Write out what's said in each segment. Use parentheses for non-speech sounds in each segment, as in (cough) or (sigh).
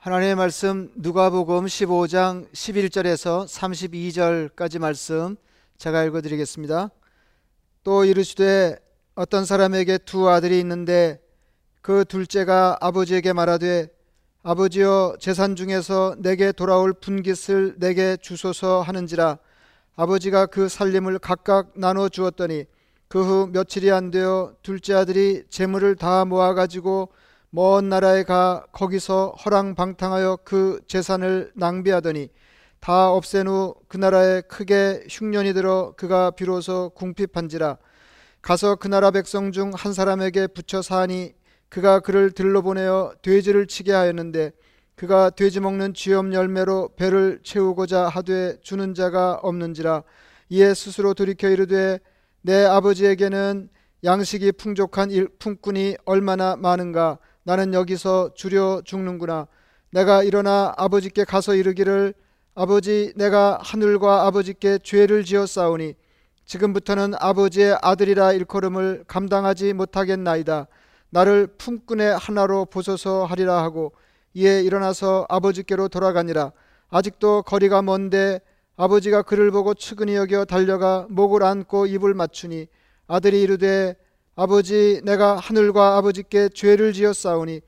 하나님의 말씀 누가복음 15장 11절에서 32절까지 말씀 제가 읽어 드리겠습니다. 또 이르시되 어떤 사람에게 두 아들이 있는데 그 둘째가 아버지에게 말하되 아버지여 재산 중에서 내게 돌아올 분깃을 내게 주소서 하는지라 아버지가 그 살림을 각각 나눠 주었더니 그 후 며칠이 안 되어 둘째 아들이 재물을 다 모아 가지고 먼 나라에 가 거기서 허랑방탕하여 그 재산을 낭비하더니 다 없앤 후 그 나라에 크게 흉년이 들어 그가 비로소 궁핍한지라 가서 그 나라 백성 중 한 사람에게 붙여 사하니 그가 그를 들러보내어 돼지를 치게 하였는데 그가 돼지 먹는 쥐염 열매로 배를 채우고자 하되 주는 자가 없는지라 이에 스스로 돌이켜 이르되 내 아버지에게는 양식이 풍족한 품꾼이 얼마나 많은가 나는 여기서 주려 죽는구나. 내가 일어나 아버지께 가서 이르기를 아버지 내가 하늘과 아버지께 죄를 지었사오니 지금부터는 아버지의 아들이라 일컬음을 감당하지 못하겠나이다. 나를 품꾼의 하나로 보소서 하리라 하고 이에 일어나서 아버지께로 돌아가니라. 아직도 거리가 먼데 아버지가 그를 보고 측은히 여겨 달려가 목을 안고 입을 맞추니 아들이 이르되 아버지 내가 하늘과 아버지께 죄를 지었사오니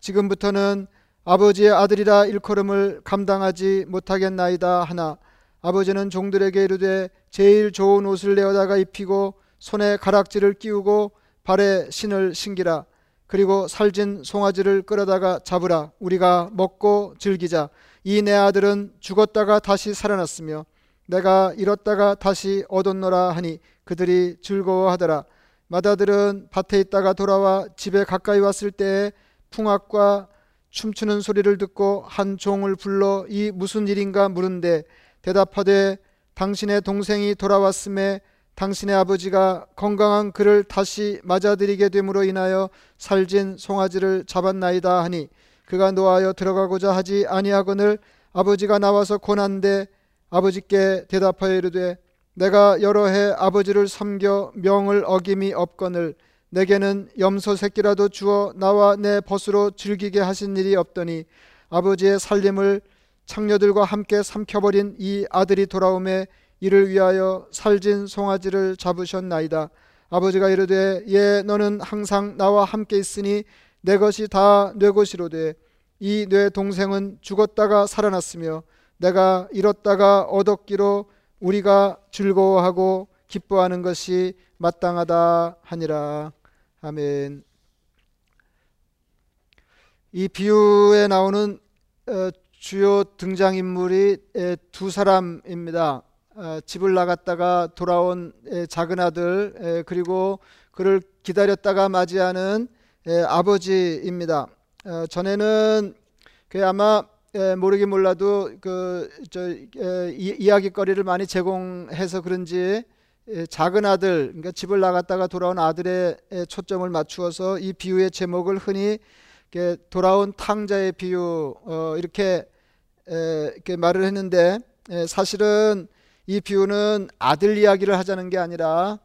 지금부터는 아버지의 아들이라 일컬음을 감당하지 못하겠나이다 하나 아버지는 종들에게 이르되 제일 좋은 옷을 내어다가 입히고 손에 가락지를 끼우고 발에 신을 신기라. 그리고 살진 송아지를 끌어다가 잡으라. 우리가 먹고 즐기자. 이 내 아들은 죽었다가 다시 살아났으며 내가 잃었다가 다시 얻었노라 하니 그들이 즐거워하더라 마다들은 밭에 있다가 돌아와 집에 가까이 왔을 때에 풍악과 춤추는 소리를 듣고 한 종을 불러 이 무슨 일인가 물은데 대답하되 당신의 동생이 돌아왔음에 당신의 아버지가 건강한 그를 다시 맞아들이게 됨으로 인하여 살진 송아지를 잡았나이다 하니 그가 노하여 들어가고자 하지 아니하거늘 아버지가 나와서 고난데 아버지께 대답하여 이르되 내가 여러 해 아버지를 섬겨 명을 어김이 없거늘 내게는 염소 새끼라도 주어 나와 내 벗으로 즐기게 하신 일이 없더니 아버지의 살림을 창녀들과 함께 삼켜버린 이 아들이 돌아오매 이를 위하여 살진 송아지를 잡으셨나이다. 아버지가 이르되 예 너는 항상 나와 함께 있으니 내 것이 다 내 것이로되 이 내 동생은 죽었다가 살아났으며 내가 잃었다가 얻었기로 우리가 즐거워하고 기뻐하는 것이 마땅하다 하니라. 아멘. 이 비유에 나오는 어, 주요 등장인물이 두 사람입니다. 어, 집을 나갔다가 돌아온 작은 아들 그리고 그를 기다렸다가 맞이하는 아버지입니다. 어, 전에는 그 아마 모르긴 몰라도 그저 이야기거리를 많이 제공해서 그런지 작은 아들 그러니까 집을 나갔다가 돌아온 아들의 초점을 맞추어서 이 비유의 제목을 흔히 돌아온 탕자의 비유 어, 이렇게 이렇게 말을 했는데 사실은 이 비유는 아들 이야기를 하자는 게 아니라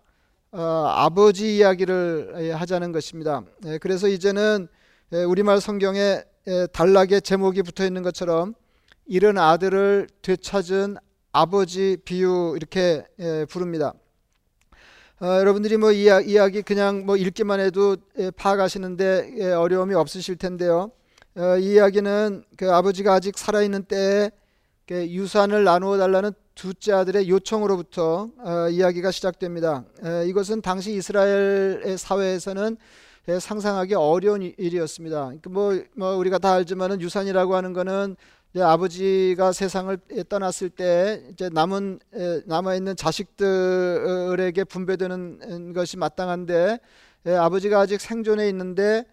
어, 아버지 이야기를 하자는 것입니다. 그래서 이제는 우리말 성경에 단락에 제목이 붙어 있는 것처럼 이런 아들을 되찾은 아버지 비유 이렇게 부릅니다. 어, 여러분들이 뭐 이야, 이야기 그냥 뭐 읽기만 해도 파악하시는데 어려움이 없으실 텐데요. 어, 이 이야기는 그 아버지가 아직 살아있는 때에 유산을 나누어 달라는 둘째 아들의 요청으로부터 어, 이야기가 시작됩니다. 에, 이것은 당시 이스라엘의 사회에서는 에, 상상하기 어려운 일이었습니다. 그러니까 뭐, 뭐 우리가 다 알지만은 유산이라고 하는 거는 아버지가 세상을 떠났을 때 이제 남은 남아 있는 자식들에게 분배되는 것이 마땅한데 아버지가 아직 생존해 있는데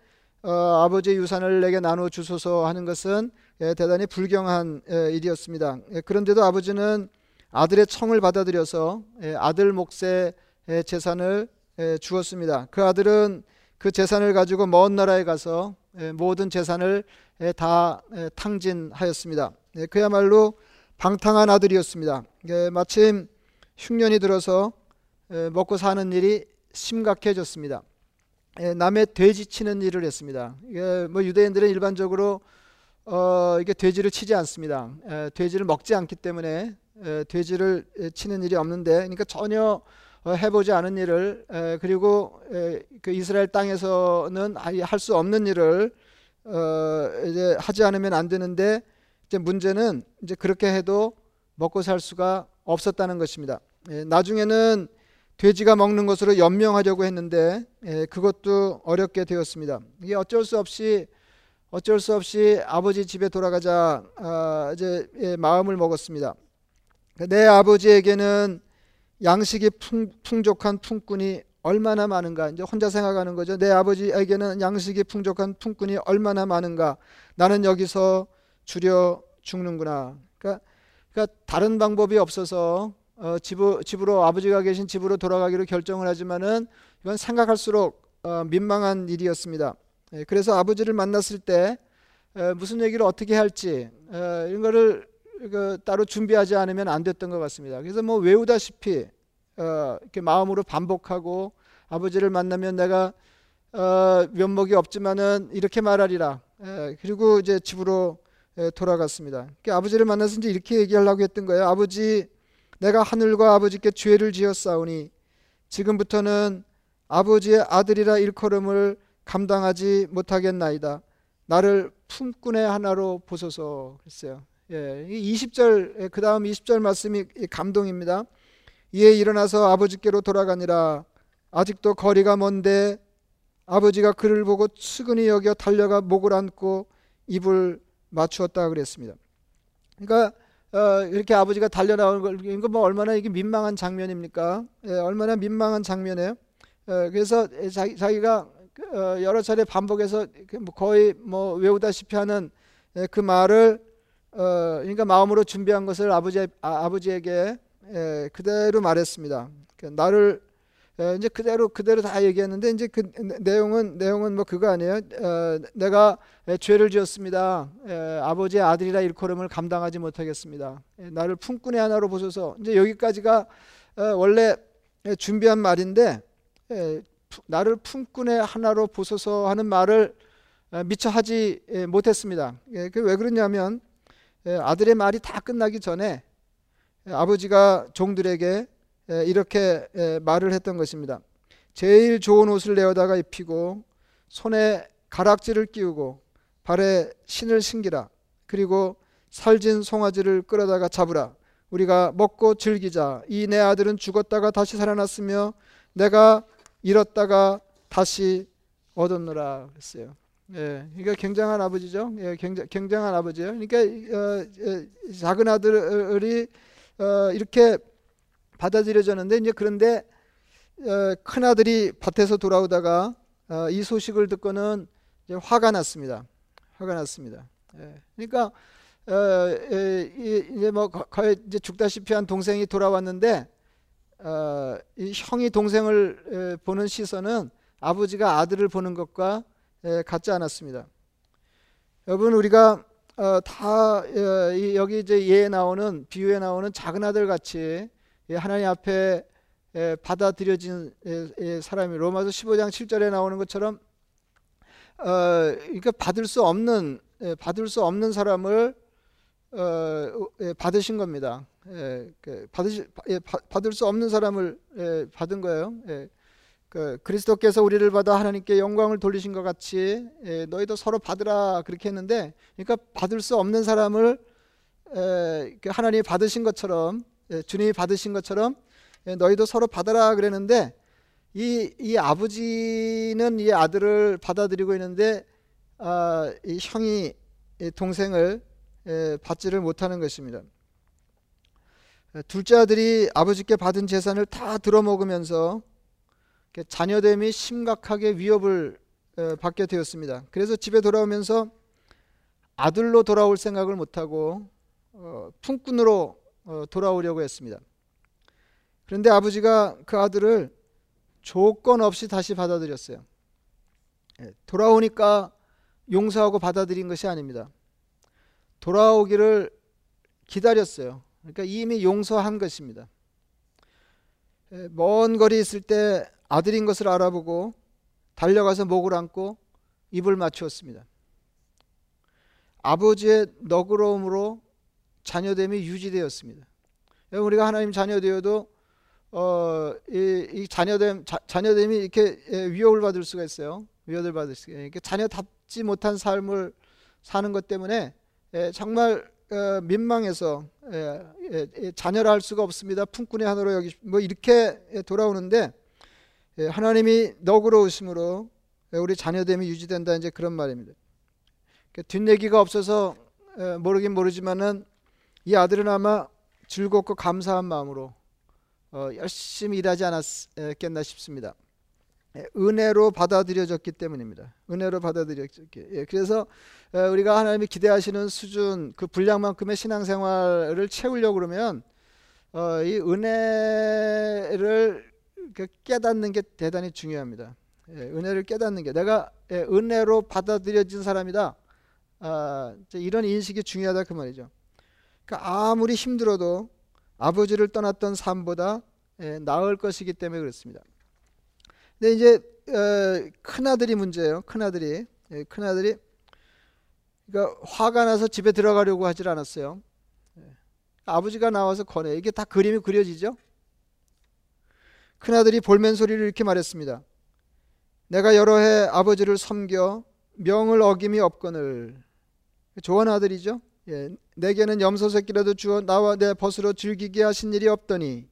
어, 아버지의 유산을 내게 나눠 주소서 하는 것은 예, 대단히 불경한 예, 일이었습니다. 예, 그런데도 아버지는 아들의 청을 받아들여서 예, 아들 몫의 예, 재산을 예, 주었습니다. 그 아들은 그 재산을 가지고 먼 나라에 가서 모든 재산을 다 탕진하였습니다. 그야말로 방탕한 아들이었습니다. 마침 흉년이 들어서 먹고 사는 일이 심각해졌습니다. 남의 돼지 치는 일을 했습니다. 뭐 유대인들은 일반적으로 어, 이게 돼지를 치지 않습니다. 에, 돼지를 먹지 않기 때문에 에, 돼지를 에, 치는 일이 없는데, 그러니까 전혀 어, 해보지 않은 일을 에, 그리고 에, 그 이스라엘 땅에서는 할 수 없는 일을 어, 이제 하지 않으면 안 되는데 이제 문제는 이제 그렇게 해도 먹고 살 수가 없었다는 것입니다. 예, 나중에는 돼지가 먹는 것으로 연명하려고 했는데 예, 그것도 어렵게 되었습니다. 이게 어쩔 수 없이 어쩔 수 없이 아버지 집에 돌아가자 아, 이제 예, 마음을 먹었습니다. 내 아버지에게는 양식이 풍, 풍족한 품꾼이 얼마나 많은가 이제 혼자 생각하는 거죠. 내 아버지에게는 양식이 풍족한 품꾼이 얼마나 많은가. 나는 여기서 줄여 죽는구나. 그러니까, 그러니까 다른 방법이 없어서 어, 집으로, 집으로 아버지가 계신 집으로 돌아가기로 결정을 하지만은 이건 생각할수록 어, 민망한 일이었습니다. 예, 그래서 아버지를 만났을 때 에, 무슨 얘기를 어떻게 할지 에, 이런 거를 그, 따로 준비하지 않으면 안 됐던 것 같습니다. 그래서 뭐 외우다시피 어, 이렇게 마음으로 반복하고 아버지를 만나면 내가 어, 면목이 없지만은 이렇게 말하리라. 에, 그리고 이제 집으로 에, 돌아갔습니다. 그러니까 아버지를 만나서 이제 이렇게 얘기하려고 했던 거예요. 아버지, 내가 하늘과 아버지께 죄를 지었사오니 지금부터는 아버지의 아들이라 일컬음을 감당하지 못하겠나이다. 나를 품꾼의 하나로 보소서 그랬어요. 예, 20절 그 다음 20절 말씀이 감동입니다. 이에 일어나서 아버지께로 돌아가니라 아직도 거리가 먼데 아버지가 그를 보고 측은히 여겨 달려가 목을 안고 입을 맞추었다 그랬습니다. 그러니까 어, 이렇게 아버지가 달려 나오는 걸 이거 뭐 얼마나 이게 민망한 장면입니까? 예, 얼마나 민망한 장면이에요. 어, 그래서 자기, 자기가 어, 여러 차례 반복해서 뭐 거의 뭐 외우다시피 하는 예, 그 말을 어, 그러니까 마음으로 준비한 것을 아버지 아, 아버지에게 예, 그대로 말했습니다. 그 나를 예, 이제 그대로 그대로 다 얘기했는데 이제 그 내용은 내용은 뭐 그거 아니에요. 어, 내가 예, 죄를 지었습니다. 예, 아버지의 아들이라 일컬음을 감당하지 못하겠습니다. 예, 나를 품꾼의 하나로 보소서. 이제 여기까지가 어, 원래 예, 준비한 말인데 예, 나를 품꾼의 하나로 보소서 하는 말을 어, 미처 하지 예, 못했습니다. 예, 그왜 그러냐면 예, 아들의 말이 다 끝나기 전에 예, 아버지가 종들에게 예, 이렇게 말을 했던 것입니다. 제일 좋은 옷을 내어다가 입히고 손에 가락지를 끼우고 발에 신을 신기라. 그리고 살진 송아지를 끌어다가 잡으라. 우리가 먹고 즐기자. 이 내 아들은 죽었다가 다시 살아났으며 내가 잃었다가 다시 얻었노라 그랬어요. 예, 그러니까 굉장한 아버지죠. 예, 굉장, 굉장한 아버지예요. 그러니까 어, 어, 작은 아들이 어, 이렇게 받아들여졌는데 이제 그런데 어, 큰 아들이 밭에서 돌아오다가 어, 이 소식을 듣고는 화가 났습니다. 화가 났습니다. 예, 그러니까 어, 예, 이제 뭐 거의 이제 죽다시피 한 동생이 돌아왔는데 어, 이 형이 동생을 에, 보는 시선은 아버지가 아들을 보는 것과 에, 같지 않았습니다. 여러분 우리가 어, 다 어, 여기 이제 예에 나오는 비유에 나오는 작은 아들 같이 하나님 앞에 에, 받아들여진 사람이 로마서 15장 7절에 나오는 것처럼 어, 그러니까 받을 수 없는 받을 수 없는 사람을 어, 받으신 겁니다. 예, 그 받으시, 예, 받을 수 없는 사람을 예, 받은 거예요. 예, 그 그리스도께서 우리를 받아 하나님께 영광을 돌리신 것 같이 예, 너희도 서로 받으라 그렇게 했는데, 그러니까 받을 수 없는 사람을 예, 그 하나님이 받으신 것처럼 예, 주님이 받으신 것처럼 예, 너희도 서로 받아라 그랬는데 이, 이 아버지는 이 아들을 받아들이고 있는데 아, 이 형이 이 동생을 예, 받지를 못하는 것입니다. 둘째 아들이 아버지께 받은 재산을 다 들어먹으면서 자녀됨이 심각하게 위협을 받게 되었습니다. 그래서 집에 돌아오면서 아들로 돌아올 생각을 못하고 어, 품꾼으로 어, 돌아오려고 했습니다. 그런데 아버지가 그 아들을 조건 없이 다시 받아들였어요. 예, 돌아오니까 용서하고 받아들인 것이 아닙니다. 돌아오기를 기다렸어요. 그러니까 이미 용서한 것입니다. 먼 거리 있을 때 아들인 것을 알아보고 달려가서 목을 안고 입을 맞추었습니다. 아버지의 너그러움으로 자녀됨이 유지되었습니다. 우리가 하나님 자녀되어도 어, 이, 이 자녀됨 자, 자녀됨이 이렇게 예, 위협을 받을 수가 있어요. 위협을 받을 수가. 이렇게 자녀답지 못한 삶을 사는 것 때문에 예, 정말 어, 민망해서 예, 예, 예, 자녀라 할 수가 없습니다. 품꾼의 하나로 여기 뭐 이렇게 예, 돌아오는데 예, 하나님이 너그러우심으로 예, 우리 자녀됨이 유지된다 이제 그런 말입니다. 그 뒷얘기가 없어서 예, 모르긴 모르지만은 이 아들은 아마 즐겁고 감사한 마음으로 어, 열심히 일하지 않았겠나 싶습니다. 예, 은혜로 받아들여졌기 때문입니다. 은혜로 받아들여졌기. 예, 그래서 어, 우리가 하나님이 기대하시는 수준 그 분량만큼의 신앙생활을 채우려고 그러면 어, 이 은혜를 그 깨닫는 게 대단히 중요합니다. 예, 은혜를 깨닫는 게 내가 예, 은혜로 받아들여진 사람이다. 아, 이런 인식이 중요하다 그 말이죠. 그러니까 아무리 힘들어도 아버지를 떠났던 삶보다 예, 나을 것이기 때문에 그렇습니다. 근데 이제 어, 큰 아들이 문제예요. 큰 아들이 예, 큰 아들이 그러니까 화가 나서 집에 들어가려고 하질 않았어요. 예. 아버지가 나와서 권해. 이게 다 그림이 그려지죠. 큰 아들이 볼멘 소리를 이렇게 말했습니다. 내가 여러 해 아버지를 섬겨 명을 어김이 없거늘 좋은 아들이죠. 예, 내게는 염소 새끼라도 주어 나와 내 벗으로 즐기게 하신 일이 없더니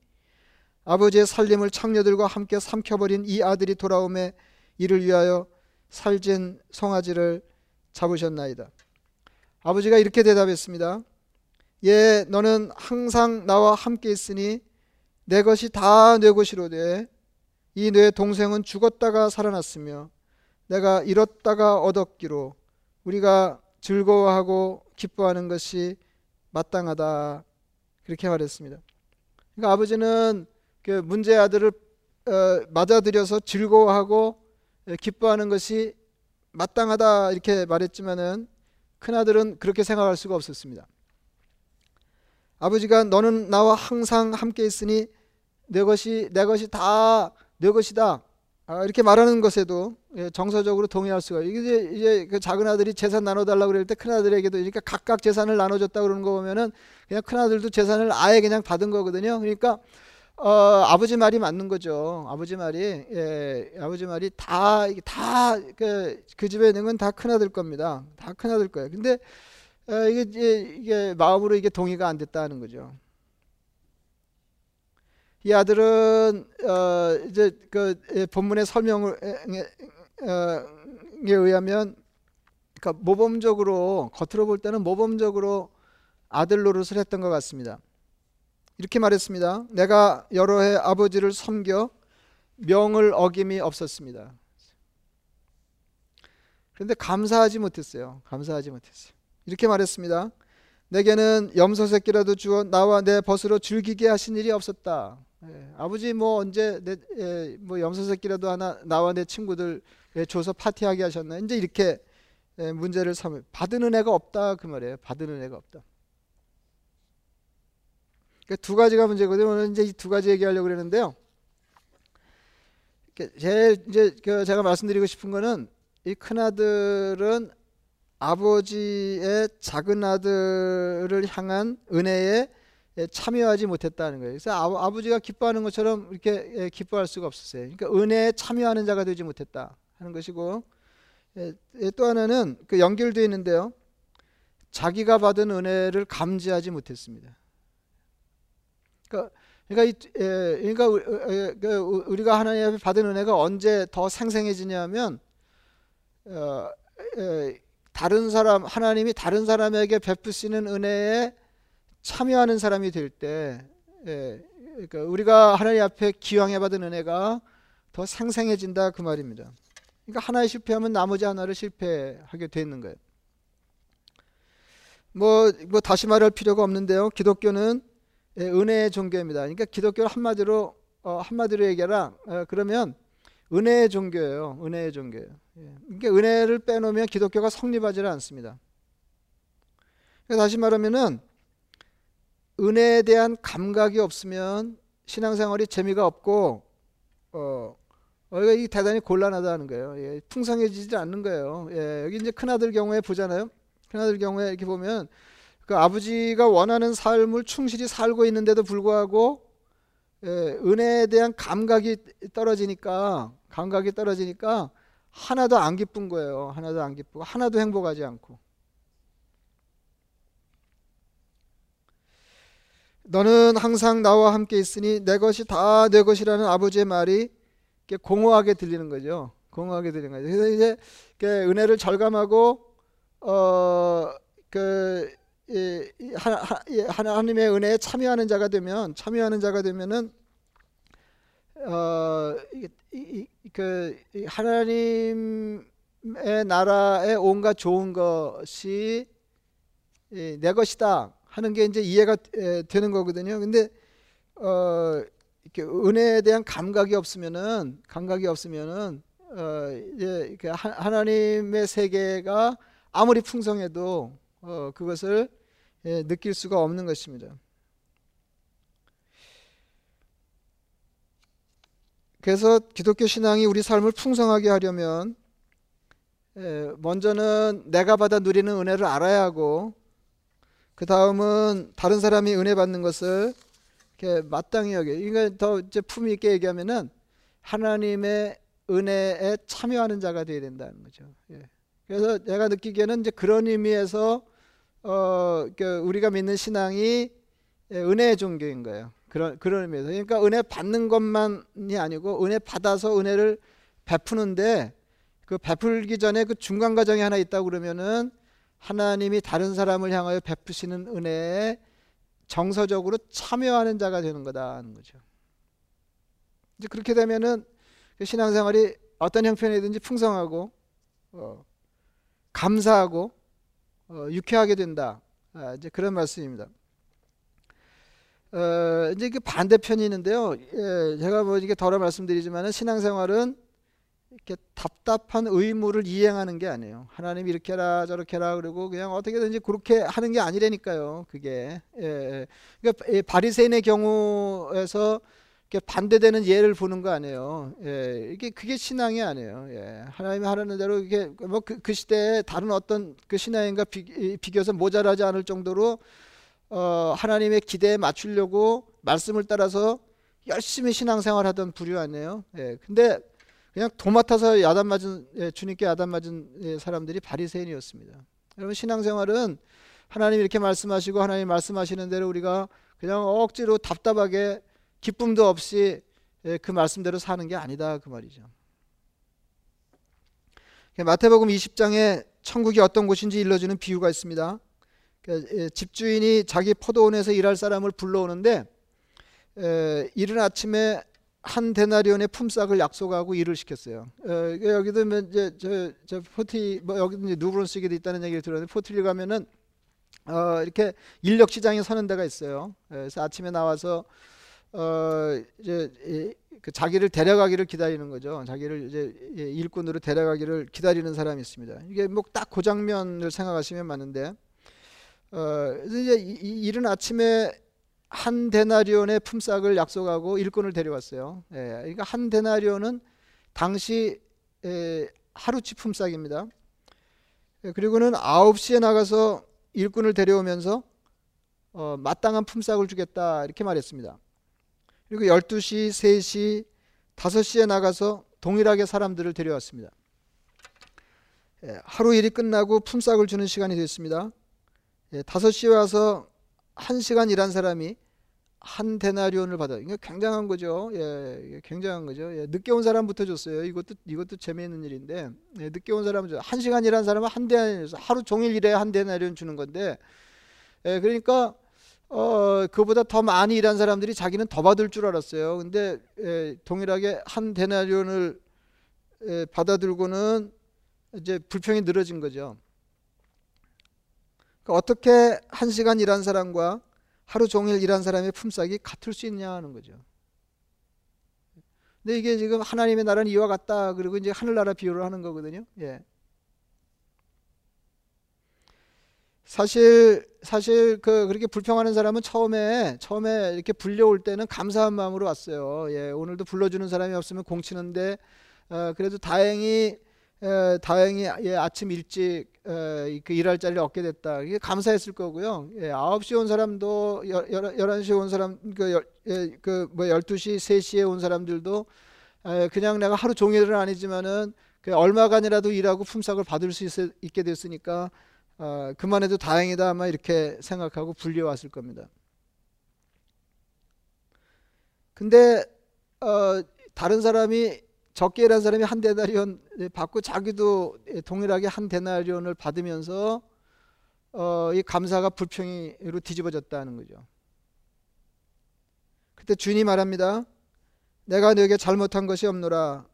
아버지의 살림을 창녀들과 함께 삼켜버린 이 아들이 돌아오매 이를 위하여 살진 송아지를 잡으셨나이다. 아버지가 이렇게 대답했습니다. 예, 너는 항상 나와 함께 있으니 내 것이 다 내 것이로되 이 내 동생은 죽었다가 살아났으며 내가 잃었다가 얻었기로 우리가 즐거워하고 기뻐하는 것이 마땅하다 그렇게 말했습니다. 그러니까 아버지는 그 문제 아들을 어, 맞아들여서 즐거워하고 기뻐하는 것이 마땅하다 이렇게 말했지만은 큰 아들은 그렇게 생각할 수가 없었습니다. 아버지가 너는 나와 항상 함께 있으니 내 것이 내 것이 다 내 것이다 아, 이렇게 말하는 것에도 예, 정서적으로 동의할 수가 이게 이제 그 작은 아들이 재산 나눠 달라고 그럴 때 큰 아들에게도 이렇게 각각 재산을 나눠 줬다 그러는 거 보면은 그냥 큰 아들도 재산을 아예 그냥 받은 거거든요. 그러니까 어, 아버지 말이 맞는 거죠. 아버지 말이 예, 아버지 말이 다 다그 그 집에 있는 건 다 큰 아들 겁니다. 다 큰 아들 거예요. 근데 어, 이게 이게 마음으로 이게 동의가 안 됐다는 거죠. 이 아들은 어 이제 그 예, 본문의 설명을 어, 에 의하면 그러니까 모범적으로 겉으로 볼 때는 모범적으로 아들 노릇을 했던 것 같습니다. 이렇게 말했습니다. 내가 여러 해 아버지를 섬겨 명을 어김이 없었습니다. 그런데 감사하지 못했어요. 감사하지 못했어요. 이렇게 말했습니다. 내게는 염소 새끼라도 주어 나와 내 벗으로 즐기게 하신 일이 없었다. 예, 아버지 뭐 언제 내, 예, 뭐 염소 새끼라도 하나 나와 내 친구들 예, 줘서 파티하게 하셨나? 이제 이렇게 예, 문제를 삼을 받은 은혜가 없다 그 말이에요. 받은 은혜가 없다. 그러니까 두 가지가 문제거든요. 오늘 이제 이 두 가지 얘기하려고 그러는데요. 제일 이제 그 제가 말씀드리고 싶은 거는 이 큰 아들은 아버지의 작은 아들을 향한 은혜에 예, 참여하지 못했다는 거예요. 그래서 아, 버지가 기뻐하는 것처럼 이렇게 예, 기뻐할 수가 없었어요. 그러니까 은혜에 참여하는 자가 되지 못했다 하는 것이고 예, 또 하나는 그 연결되어 있는데요. 자기가 받은 은혜를 감지하지 못했습니다. 그러니까 그러니까, 이, 예, 그러니까 그 우리가 하나님 앞에 받은 은혜가 언제 더 생생해지냐면 어, 예, 다른 사람 하나님이 다른 사람에게 베푸시는 은혜에 참여하는 사람이 될때 예, 그러니까 우리가 하나님 앞에 기왕해 받은 은혜가 더 생생해진다 그 말입니다. 그러니까 하나에 실패하면 나머지 하나를 실패하게 되는 거예요. 뭐, 뭐 다시 말할 필요가 없는데요. 기독교는 예, 은혜의 종교입니다. 그러니까 기독교를 한마디로 어, 한마디로 얘기하라. 어, 그러면 은혜의 종교예요. 은혜의 종교예요. 예. 그러니까 은혜를 빼놓으면 기독교가 성립하지를 않습니다. 그러니까 다시 말하면은 은혜에 대한 감각이 없으면 신앙생활이 재미가 없고 어, 어 이거 대단히 곤란하다는 거예요. 예, 풍성해지지 않는 거예요. 예, 여기 이제 큰 아들 경우에 보잖아요. 큰아들 경우에 이렇게 보면 그 아버지가 원하는 삶을 충실히 살고 있는데도 불구하고 예, 은혜에 대한 감각이 떨어지니까 감각이 떨어지니까 하나도 안 기쁜 거예요. 하나도 안 기쁘고 하나도 행복하지 않고. 너는 항상 나와 함께 있으니 내 것이 다 내 것이라는 아버지의 말이 공허하게 들리는 거죠. 공허하게 들리는 거죠. 그래서 이제 은혜를 절감하고 어그 하나님의 은혜에 참여하는 자가 되면 참여하는 자가 되면은 어그 하나님의 나라의 온갖 좋은 것이 내 것이다 하는 게 이제 이해가 되는 거거든요. 근데 어 이렇게 은혜에 대한 감각이 없으면은 감각이 없으면은 어 이제 하나님의 세계가 아무리 풍성해도 어 그것을 예, 느낄 수가 없는 것입니다. 그래서 기독교 신앙이 우리 삶을 풍성하게 하려면 예, 먼저는 내가 받아 누리는 은혜를 알아야 하고 그 다음은 다른 사람이 은혜 받는 것을 이렇게 마땅히 여겨. 이거 더 이제 품위 있게 얘기하면은 하나님의 은혜에 참여하는 자가 되어야 된다는 거죠. 예. 그래서 내가 느끼기에는 이제 그런 의미에서 어, 그 우리가 믿는 신앙이 은혜의 종교인 거예요. 그런 그런 의미에서. 그러니까 은혜 받는 것만이 아니고 은혜 받아서 은혜를 베푸는데 그 베풀기 전에 그 중간 과정이 하나 있다고 그러면은 하나님이 다른 사람을 향하여 베푸시는 은혜에 정서적으로 참여하는 자가 되는 거다 하는 거죠. 이제 그렇게 되면은 그 신앙생활이 어떤 형편이든지 풍성하고 어, 감사하고 어, 유쾌하게 된다. 아, 이제 그런 말씀입니다. 어, 이제 그 반대편이 있는데요. 예, 제가 뭐 이게 덜어 말씀드리지만은 신앙생활은 이렇게 답답한 의무를 이행하는 게 아니에요. 하나님 이렇게 해라 저렇게 해라 그리고 그냥 어떻게든지 그렇게 하는 게 아니라니까요. 그게 예, 예. 그러니까 바리새인의 경우에서 이렇게 반대되는 예를 보는 거 아니에요. 예, 이게 그게 신앙이 아니에요. 예, 하나님이 하라는 대로 이게 뭐그 그 시대에 다른 어떤 그 신앙인과 비, 비교해서 모자라지 않을 정도로 어, 하나님의 기대에 맞추려고 말씀을 따라서 열심히 신앙생활하던 부류 아니에요. 예, 근데 그냥 도맡아서 야단 맞은 예, 주님께 야단 맞은 예, 사람들이 바리새인이었습니다. 여러분 신앙생활은 하나님 이렇게 말씀하시고 하나님 말씀하시는 대로 우리가 그냥 억지로 답답하게 기쁨도 없이 예, 그 말씀대로 사는 게 아니다 그 말이죠. 마태복음 20장에 천국이 어떤 곳인지 일러주는 비유가 있습니다. 그러니까, 집주인이 자기 포도원에서 일할 사람을 불러오는데 이른 아침에 한 데나리온의 품삯을 약속하고 일을 시켰어요. 어, 여기도 뭐 이제 저, 저 포티 뭐 여기도 이제 누브론스기도 있다는 얘기를 들었는데 포티리 가면은 어, 이렇게 인력 시장에 서는 데가 있어요. 그래서 아침에 나와서 어, 이제 이, 그 자기를 데려가기를 기다리는 거죠. 자기를 이제 일꾼으로 데려가기를 기다리는 사람이 있습니다. 이게 뭐 딱 그 장면을 생각하시면 맞는데 어, 이제 이, 이른 아침에 한 데나리온의 품삯을 약속하고 일꾼을 데려왔어요. 예, 그러니까 한 데나리온은 당시 에, 하루치 품삯입니다. 예, 그리고는 9시에 나가서 일꾼을 데려오면서 어, 마땅한 품삯을 주겠다 이렇게 말했습니다. 그리고 12시, 3시, 5시에 나가서 동일하게 사람들을 데려왔습니다. 예, 하루 일이 끝나고 품삯을 주는 시간이 됐습니다. 예, 5시에 와서 한 시간 일한 사람이 한 데나리온을 받아. 이게 굉장한 거죠. 예, 굉장한 거죠. 예, 늦게 온 사람부터 줬어요. 이것도 이것도 재미있는 일인데 예, 늦게 온 사람은 줘. 한 시간 일한 사람은 한 데나리온, 하루 종일 일해 한 데나리온 주는 건데, 예, 그러니까 어 그보다 더 많이 일한 사람들이 자기는 더 받을 줄 알았어요. 근데 예, 동일하게 한 데나리온을 예, 받아들고는 이제 불평이 늘어진 거죠. 그러니까 어떻게 한 시간 일한 사람과 하루 종일 일한 사람의 품삯이 같을 수 있냐 하는 거죠. 근데 이게 지금 하나님의 나라는 이와 같다. 그리고 이제 하늘나라 비유를 하는 거거든요. 예. 사실 사실 그 그렇게 불평하는 사람은 처음에 처음에 이렇게 불려올 때는 감사한 마음으로 왔어요. 예, 오늘도 불러주는 사람이 없으면 공치는데 어, 그래도 다행히 에, 다행히 예, 아침 일찍 에, 그 일할 자리를 얻게 됐다. 이게 감사했을 거고요. 예, 9시에 온 사람도 열, 열, 11시에 온 사람 그, 열, 예, 그 뭐 12시, 3시에 온 사람들도 에, 그냥 내가 하루 종일은 아니지만은 그 얼마간이라도 일하고 품삯을 받을 수 있, 있게 됐으니까 어, 그만 해도 다행이다 아마 이렇게 생각하고 불려왔을 겁니다. 근데 어, 다른 사람이 적게 일한 사람이 한 데나리온 받고 자기도 동일하게 한 데나리온을 받으면서 어, 이 감사가 불평이로 뒤집어졌다는 거죠. 그때 주님 말합니다. 내가 너에게 잘못한 것이 없노라.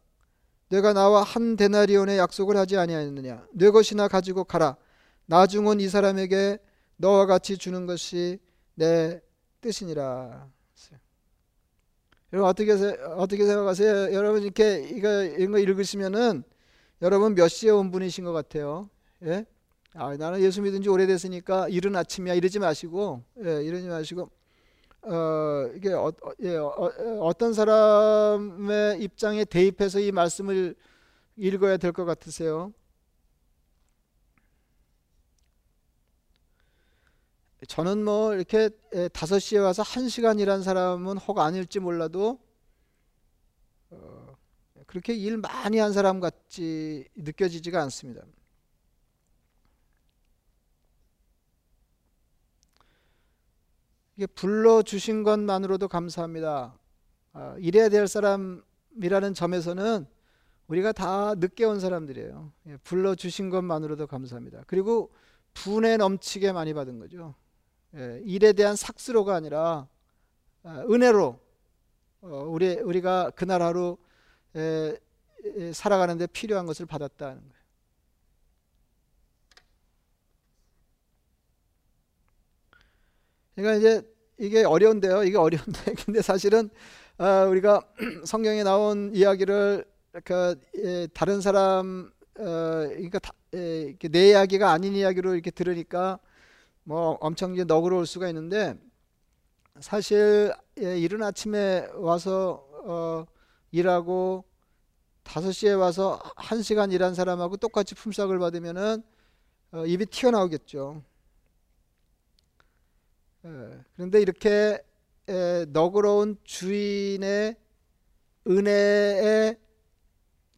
내가 나와 한 데나리온의 약속을 하지 아니하였느냐. 내 것이나 가지고 가라. 나중은 이 사람에게 너와 같이 주는 것이 내 뜻이니라. 여러분 어떻게 어떻게 생각하세요? 여러분 이렇게 이거 이런 거 읽으시면은 여러분 몇 시에 온 분이신 것 같아요? 예? 아, 나는 예수 믿은 지 오래됐으니까 이른 아침이야 이러지 마시고 예, 이러지 마시고 어, 이게 어, 예, 어, 떤 사람의 입장에 대입해서 이 말씀을 읽어야 될 것 같으세요? 저는 뭐 이렇게 다섯 시에 와서 한 시간 일한 사람은 혹 아닐지 몰라도 어, 그렇게 일 많이 한 사람 같이 느껴지지가 않습니다. 이게 불러 주신 것만으로도 감사합니다. 아, 일해야 될 사람이라는 점에서는 우리가 다 늦게 온 사람들이에요. 예, 불러 주신 것만으로도 감사합니다. 그리고 분에 넘치게 많이 받은 거죠. 예, 일에 대한 삭스로가 아니라 아, 은혜로 어, 우리 우리가 그날 하루 살아가는데 필요한 것을 받았다는 거예요. 그러니까 이제 이게 어려운데요. 이게 어려운데 (laughs) 근데 사실은 아, 우리가 (clears throat) 성경에 나온 이야기를 그 다른 사람 어, 그러니까 내 이야기가 아닌 이야기로 이렇게 들으니까 뭐 엄청 이제 너그러울 수가 있는데 사실 예, 이른 아침에 와서 어, 일하고 다섯 시에 와서 한 시간 일한 사람하고 똑같이 품삯을 받으면은 어, 입이 튀어나오겠죠. 예, 그런데 이렇게 에, 너그러운 주인의 은혜에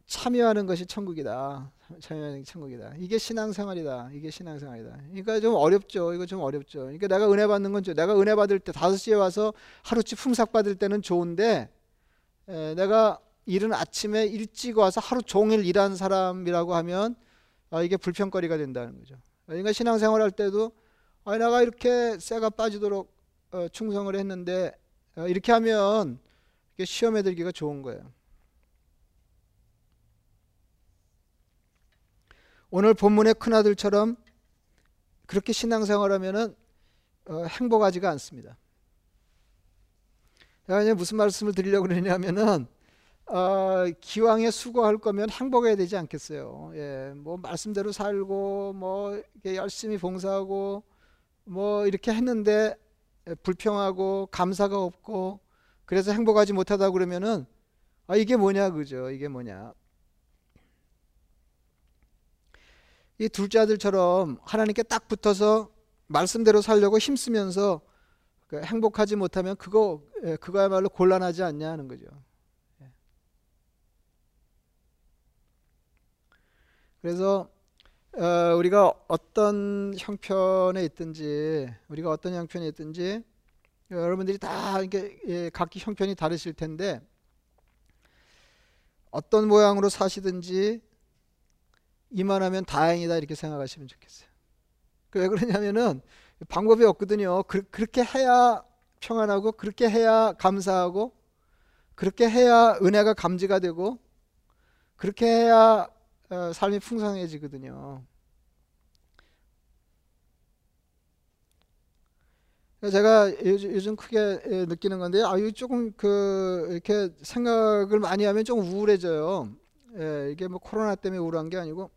참여하는 것이 천국이다. 참여하는 천국이다. 이게 신앙생활이다. 이게 신앙생활이다. 그러니까 좀 어렵죠. 이거 좀 어렵죠. 그러니까 내가 은혜 받는 건 내가 은혜 받을 때 다섯 시에 와서 하루치 품삯 받을 때는 좋은데 에, 내가 이른 아침에 일찍 와서 하루 종일 일한 사람이라고 하면 아, 이게 불평거리가 된다는 거죠. 그러니까 신앙생활 할 때도 아, 내가 이렇게 쇠가 빠지도록 어, 충성을 했는데 어, 이렇게 하면 시험에 들기가 좋은 거예요. 오늘 본문의 큰아들처럼 그렇게 신앙생활하면은 어, 행복하지가 않습니다. 무슨 말씀을 드리려고 그러냐면은 어, 기왕에 수고할 거면 행복해야 되지 않겠어요. 예, 뭐 말씀대로 살고 뭐 열심히 봉사하고 뭐 이렇게 했는데 불평하고 감사가 없고 그래서 행복하지 못하다 그러면은 아 이게 뭐냐 그죠? 이게 뭐냐? 이 둘째 아들처럼 하나님께 딱 붙어서 말씀대로 살려고 힘쓰면서 그 행복하지 못하면 그거 예, 그거야말로 곤란하지 않냐 하는 거죠. 예. 그래서 어, 우리가 어떤 형편에 있든지 우리가 어떤 형편에 있든지 여러분들이 다 이렇게 예, 각기 형편이 다르실 텐데 어떤 모양으로 사시든지 이만하면 다행이다 이렇게 생각하시면 좋겠어요. 그왜 그러냐면은 방법이 없거든요. 그, 렇게 해야 평안하고 그렇게 해야 감사하고 그렇게 해야 은혜가 감지가 되고 그렇게 해야 어, 삶이 풍성해지거든요. 제가 요즘 크게 느끼는 건데, 아, 이 조금 그 이렇게 생각을 많이 하면 좀 우울해져요. 예, 이게 뭐 코로나 때문에 우울한 게 아니고,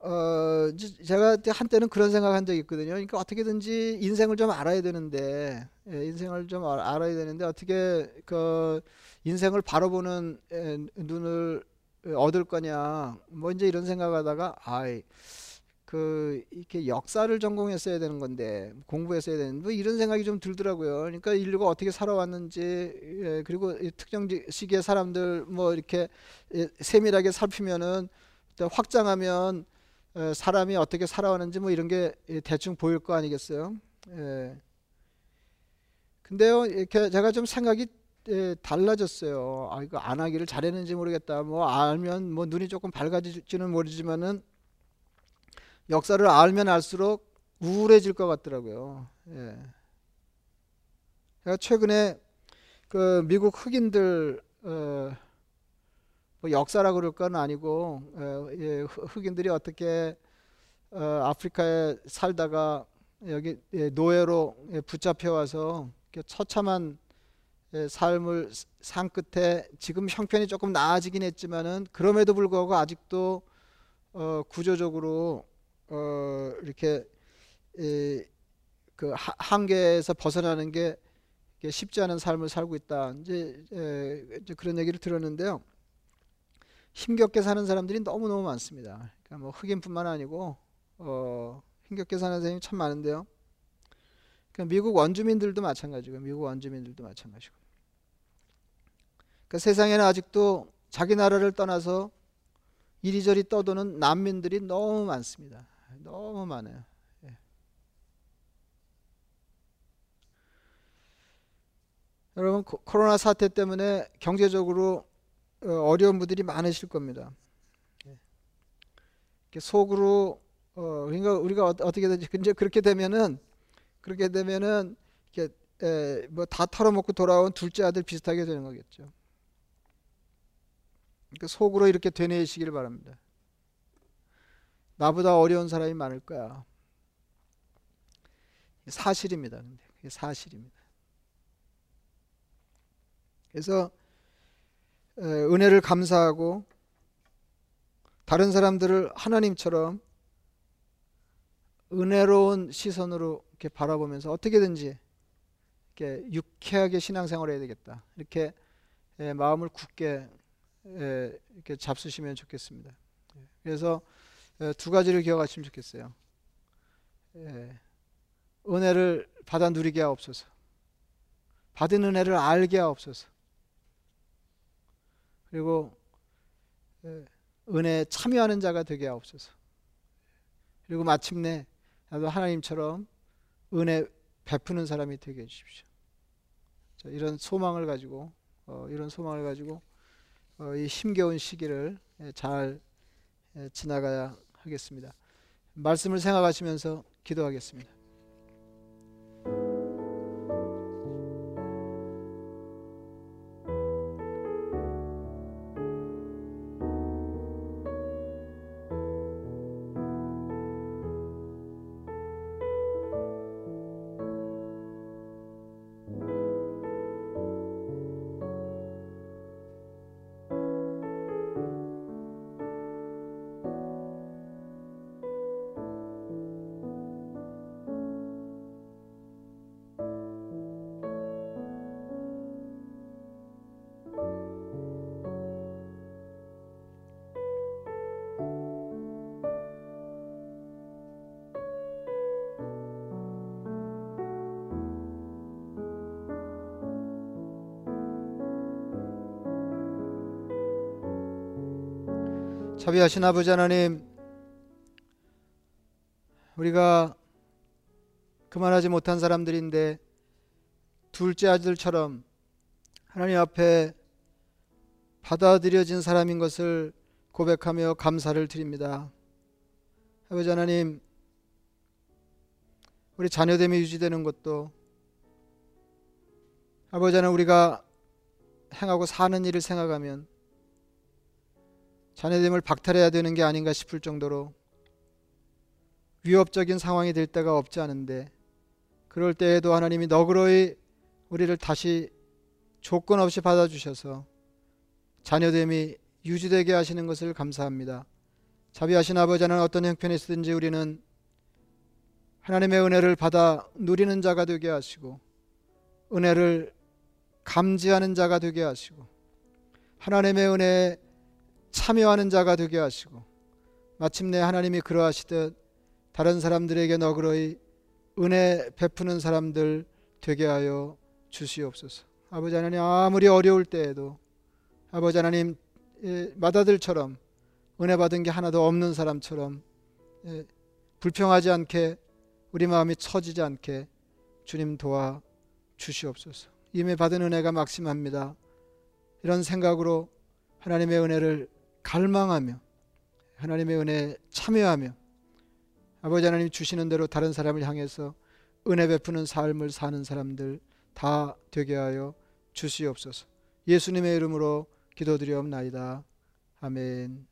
어, 제가 한때는 그런 생각한 적이 있거든요. 그러니까 어떻게든지 인생을 좀 알아야 되는데, 예, 인생을 좀 알아야 되는데 어떻게 그 인생을 바라보는 예, 눈을 얻을 거냐 뭐 이제 이런 생각하다가 아이 그 이렇게 역사를 전공했어야 되는 건데 공부했어야 되는 뭐 이런 생각이 좀 들더라고요. 그러니까 인류가 어떻게 살아왔는지 예, 그리고 특정 시기의 사람들 뭐 이렇게 예, 세밀하게 살피면은 확장하면 예, 사람이 어떻게 살아왔는지 뭐 이런 게 대충 보일 거 아니겠어요? 예. 근데요, 이렇게 제가 좀 생각이 예, 달라졌어요. 아 이거 안 하기를 잘했는지 모르겠다. 뭐 알면 뭐 눈이 조금 밝아질지는 모르지만은 역사를 알면 알수록 우울해질 것 같더라고요. 예. 제가 최근에 그 미국 흑인들 어, 뭐 역사라 그럴 건 아니고 어, 예, 흑인들이 어떻게 어, 아프리카에 살다가 여기 예, 노예로 예, 붙잡혀 와서 처참한 예, 삶을 산 끝에 지금 형편이 조금 나아지긴 했지만은 그럼에도 불구하고 아직도 어, 구조적으로 어, 이렇게 이, 그 한계에서 벗어나는 게 쉽지 않은 삶을 살고 있다. 이제, 에, 이제 그런 얘기를 들었는데요. 힘겹게 사는 사람들이 너무 너무 많습니다. 그러니까 뭐 흑인뿐만 아니고 어, 힘겹게 사는 사람이 참 많은데요. 그러니까 미국 원주민들도 마찬가지고 미국 원주민들도 마찬가지고. 그러니까 세상에는 아직도 자기 나라를 떠나서 이리저리 떠도는 난민들이 너무 많습니다. 너무 많아요. 예. 여러분 코로나 사태 때문에 경제적으로 어, 어려운 분들이 많으실 겁니다. 예. 속으로 어, 그러니까 우리가 어 떻게든지 이제 그렇게 되면은 그렇게 되면은 이렇게 뭐 다 털어먹고 돌아온 둘째 아들 비슷하게 되는 거겠죠. 그러니까 속으로 이렇게 되뇌시기를 바랍니다. 나보다 어려운 사람이 많을 거야. 사실입니다. 근데 사실입니다. 그래서 은혜를 감사하고 다른 사람들을 하나님처럼 은혜로운 시선으로 이렇게 바라보면서 어떻게든지 이렇게 유쾌하게 신앙생활을 해야 되겠다. 이렇게 마음을 굳게 이렇게 잡수시면 좋겠습니다. 그래서 두 가지를 기억하시면 좋겠어요. 은혜를 받아 누리게 하옵소서. 받은 은혜를 알게 하옵소서. 그리고 은혜에 참여하는 자가 되게 하옵소서. 그리고 마침내 나도 하나님처럼 은혜 베푸는 사람이 되게 해주십시오. 이런 소망을 가지고 어, 이런 소망을 가지고 어, 이 힘겨운 시기를 잘 지나가야 하겠습니다. 말씀을 생각하시면서 기도하겠습니다. 자비하신 아버지 하나님, 우리가 그만하지 못한 사람들인데 둘째 아들처럼 하나님 앞에 받아들여진 사람인 것을 고백하며 감사를 드립니다. 아버지 하나님, 우리 자녀됨이 유지되는 것도 아버지 하나님 우리가 행하고 사는 일을 생각하면 자녀됨을 박탈해야 되는 게 아닌가 싶을 정도로 위협적인 상황이 될 때가 없지 않은데 그럴 때에도 하나님이 너그러이 우리를 다시 조건 없이 받아주셔서 자녀됨이 유지되게 하시는 것을 감사합니다. 자비하신 아버지 는 어떤 형편에 있든지 우리는 하나님의 은혜를 받아 누리는 자가 되게 하시고 은혜를 감지하는 자가 되게 하시고 하나님의 은혜에 참여하는 자가 되게 하시고 마침내 하나님이 그러하시듯 다른 사람들에게 너그러이 은혜 베푸는 사람들 되게 하여 주시옵소서. 아버지 하나님 아무리 어려울 때에도 아버지 하나님 예, 마다들처럼 은혜 받은 게 하나도 없는 사람처럼 예, 불평하지 않게 우리 마음이 처지지 않게 주님 도와 주시옵소서. 이미 받은 은혜가 막심합니다. 이런 생각으로 하나님의 은혜를 갈망하며 하나님의 은혜에 참여하며 아버지 하나님 주시는 대로 다른 사람을 향해서 은혜 베푸는 삶을 사는 사람들 다 되게 하여 주시옵소서. 예수님의 이름으로 기도드리옵나이다. 아멘.